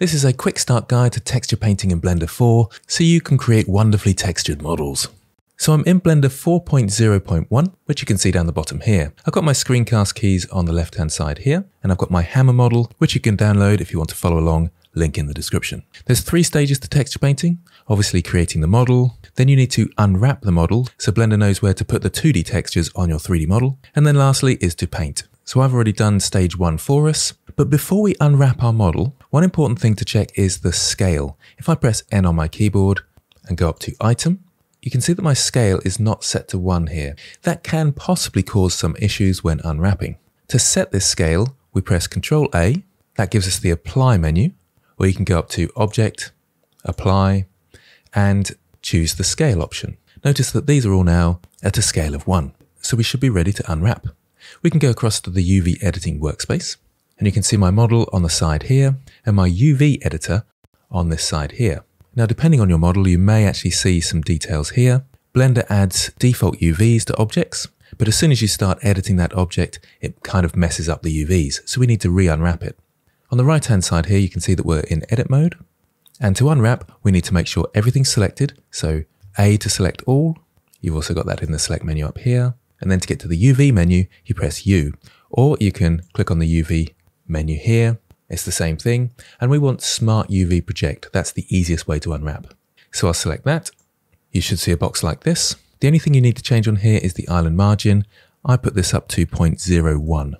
This is a quick start guide to texture painting in Blender 4 so you can create wonderfully textured models. So I'm in Blender 4.0.1, which you can see down the bottom here. I've got my screencast keys on the left hand side here, and I've got my hammer model, which you can download if you want to follow along, link in the description. There's three stages to texture painting, obviously creating the model, then you need to unwrap the model so Blender knows where to put the 2D textures on your 3D model, and then lastly is to paint. So I've already done stage one for us, but before we unwrap our model, one important thing to check is the scale. If I press N on my keyboard and go up to item, you can see that my scale is not set to 1 here. That can possibly cause some issues when unwrapping. To set this scale, we press Ctrl A, that gives us the Apply menu, or you can go up to Object, Apply, and choose the Scale option. Notice that these are all now at a scale of 1, so we should be ready to unwrap. We can go across to the UV editing workspace, and you can see my model on the side here, and my UV editor on this side here. Now, depending on your model, you may actually see some details here. Blender adds default UVs to objects, but as soon as you start editing that object, it kind of messes up the UVs, so we need to re-unwrap it. On the right-hand side here, you can see that we're in edit mode. And to unwrap, we need to make sure everything's selected. So A to select all. You've also got that in the select menu up here. And then to get to the UV menu, you press U. Or you can click on the UV menu here it's the same thing. And we want Smart UV Project. That's the easiest way to unwrap. So I'll select that. You should see a box like this. The only thing you need to change on here is the island margin. I put this up to 0.01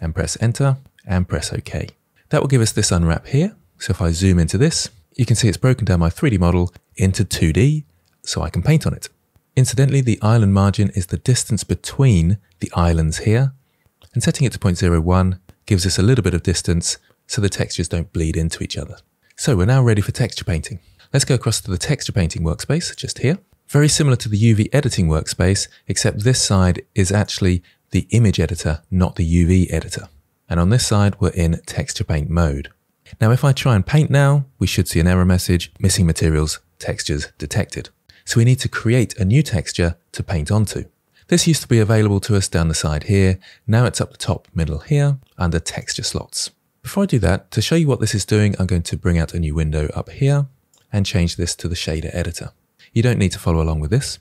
and press enter and press OK. That will give us this unwrap here. So if I zoom into this, you can see it's broken down my 3D model into 2D so I can paint on it. Incidentally, the island margin is the distance between the islands here and setting it to 0.01 gives us a little bit of distance so the textures don't bleed into each other. So we're now ready for texture painting. Let's go across to the texture painting workspace just here. Very similar to the UV editing workspace, except this side is actually the image editor, not the UV editor. And on this side, we're in texture paint mode. Now, if I try and paint now, we should see an error message, missing materials, textures detected. So we need to create a new texture to paint onto. This used to be available to us down the side here. Now it's up the top middle here under texture slots. Before I do that, to show you what this is doing, I'm going to bring out a new window up here and change this to the shader editor. You don't need to follow along with this.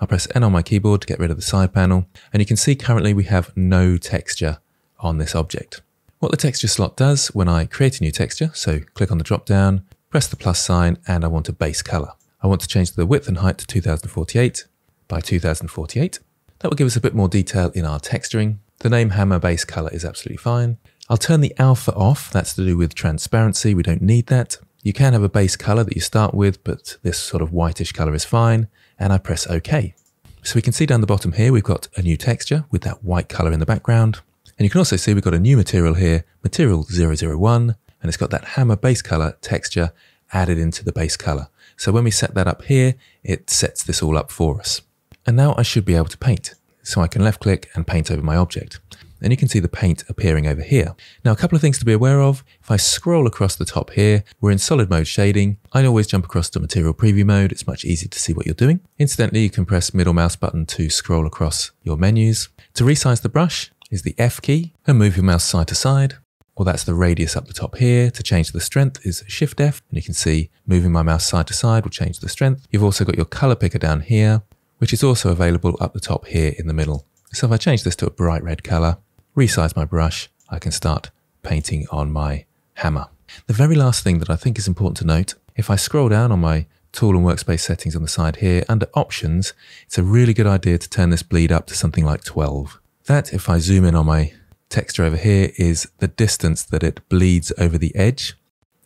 I'll press N on my keyboard to get rid of the side panel, and you can see currently we have no texture on this object. What the texture slot does when I create a new texture, so click on the drop down, press the plus sign, and I want a base color. I want to change the width and height to 2048 by 2048. That will give us a bit more detail in our texturing. The name hammer base color is absolutely fine. I'll turn the alpha off. That's to do with transparency. We don't need that. You can have a base color that you start with, but this sort of whitish color is fine. And I press OK. So we can see down the bottom here, we've got a new texture with that white color in the background. And you can also see we've got a new material here, material 001, and it's got that hammer base color texture added into the base color. So when we set that up here, it sets this all up for us. And now I should be able to paint. So I can left click and paint over my object and you can see the paint appearing over here. Now, a couple of things to be aware of. If I scroll across the top here, we're in solid mode shading. I always jump across to material preview mode. It's much easier to see what you're doing. Incidentally, you can press middle mouse button to scroll across your menus. To resize the brush is the F key and move your mouse side to side. Or that's the radius up the top here. To change the strength is Shift F, and you can see moving my mouse side to side will change the strength. You've also got your color picker down here, which is also available up the top here in the middle. So if I change this to a bright red color, resize my brush, I can start painting on my hammer. The very last thing that I think is important to note, if I scroll down on my tool and workspace settings on the side here, under options, it's a really good idea to turn this bleed up to something like 12. That, if I zoom in on my texture over here, is the distance that it bleeds over the edge.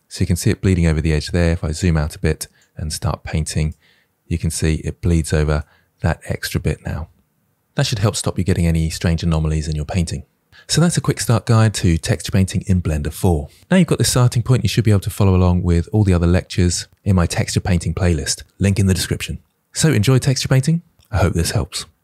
So you can see it bleeding over the edge there. If I zoom out a bit and start painting, you can see it bleeds over that extra bit now. That should help stop you getting any strange anomalies in your painting. So that's a quick start guide to texture painting in Blender 4. Now you've got the starting point, you should be able to follow along with all the other lectures in my texture painting playlist, link in the description. So enjoy texture painting. I hope this helps.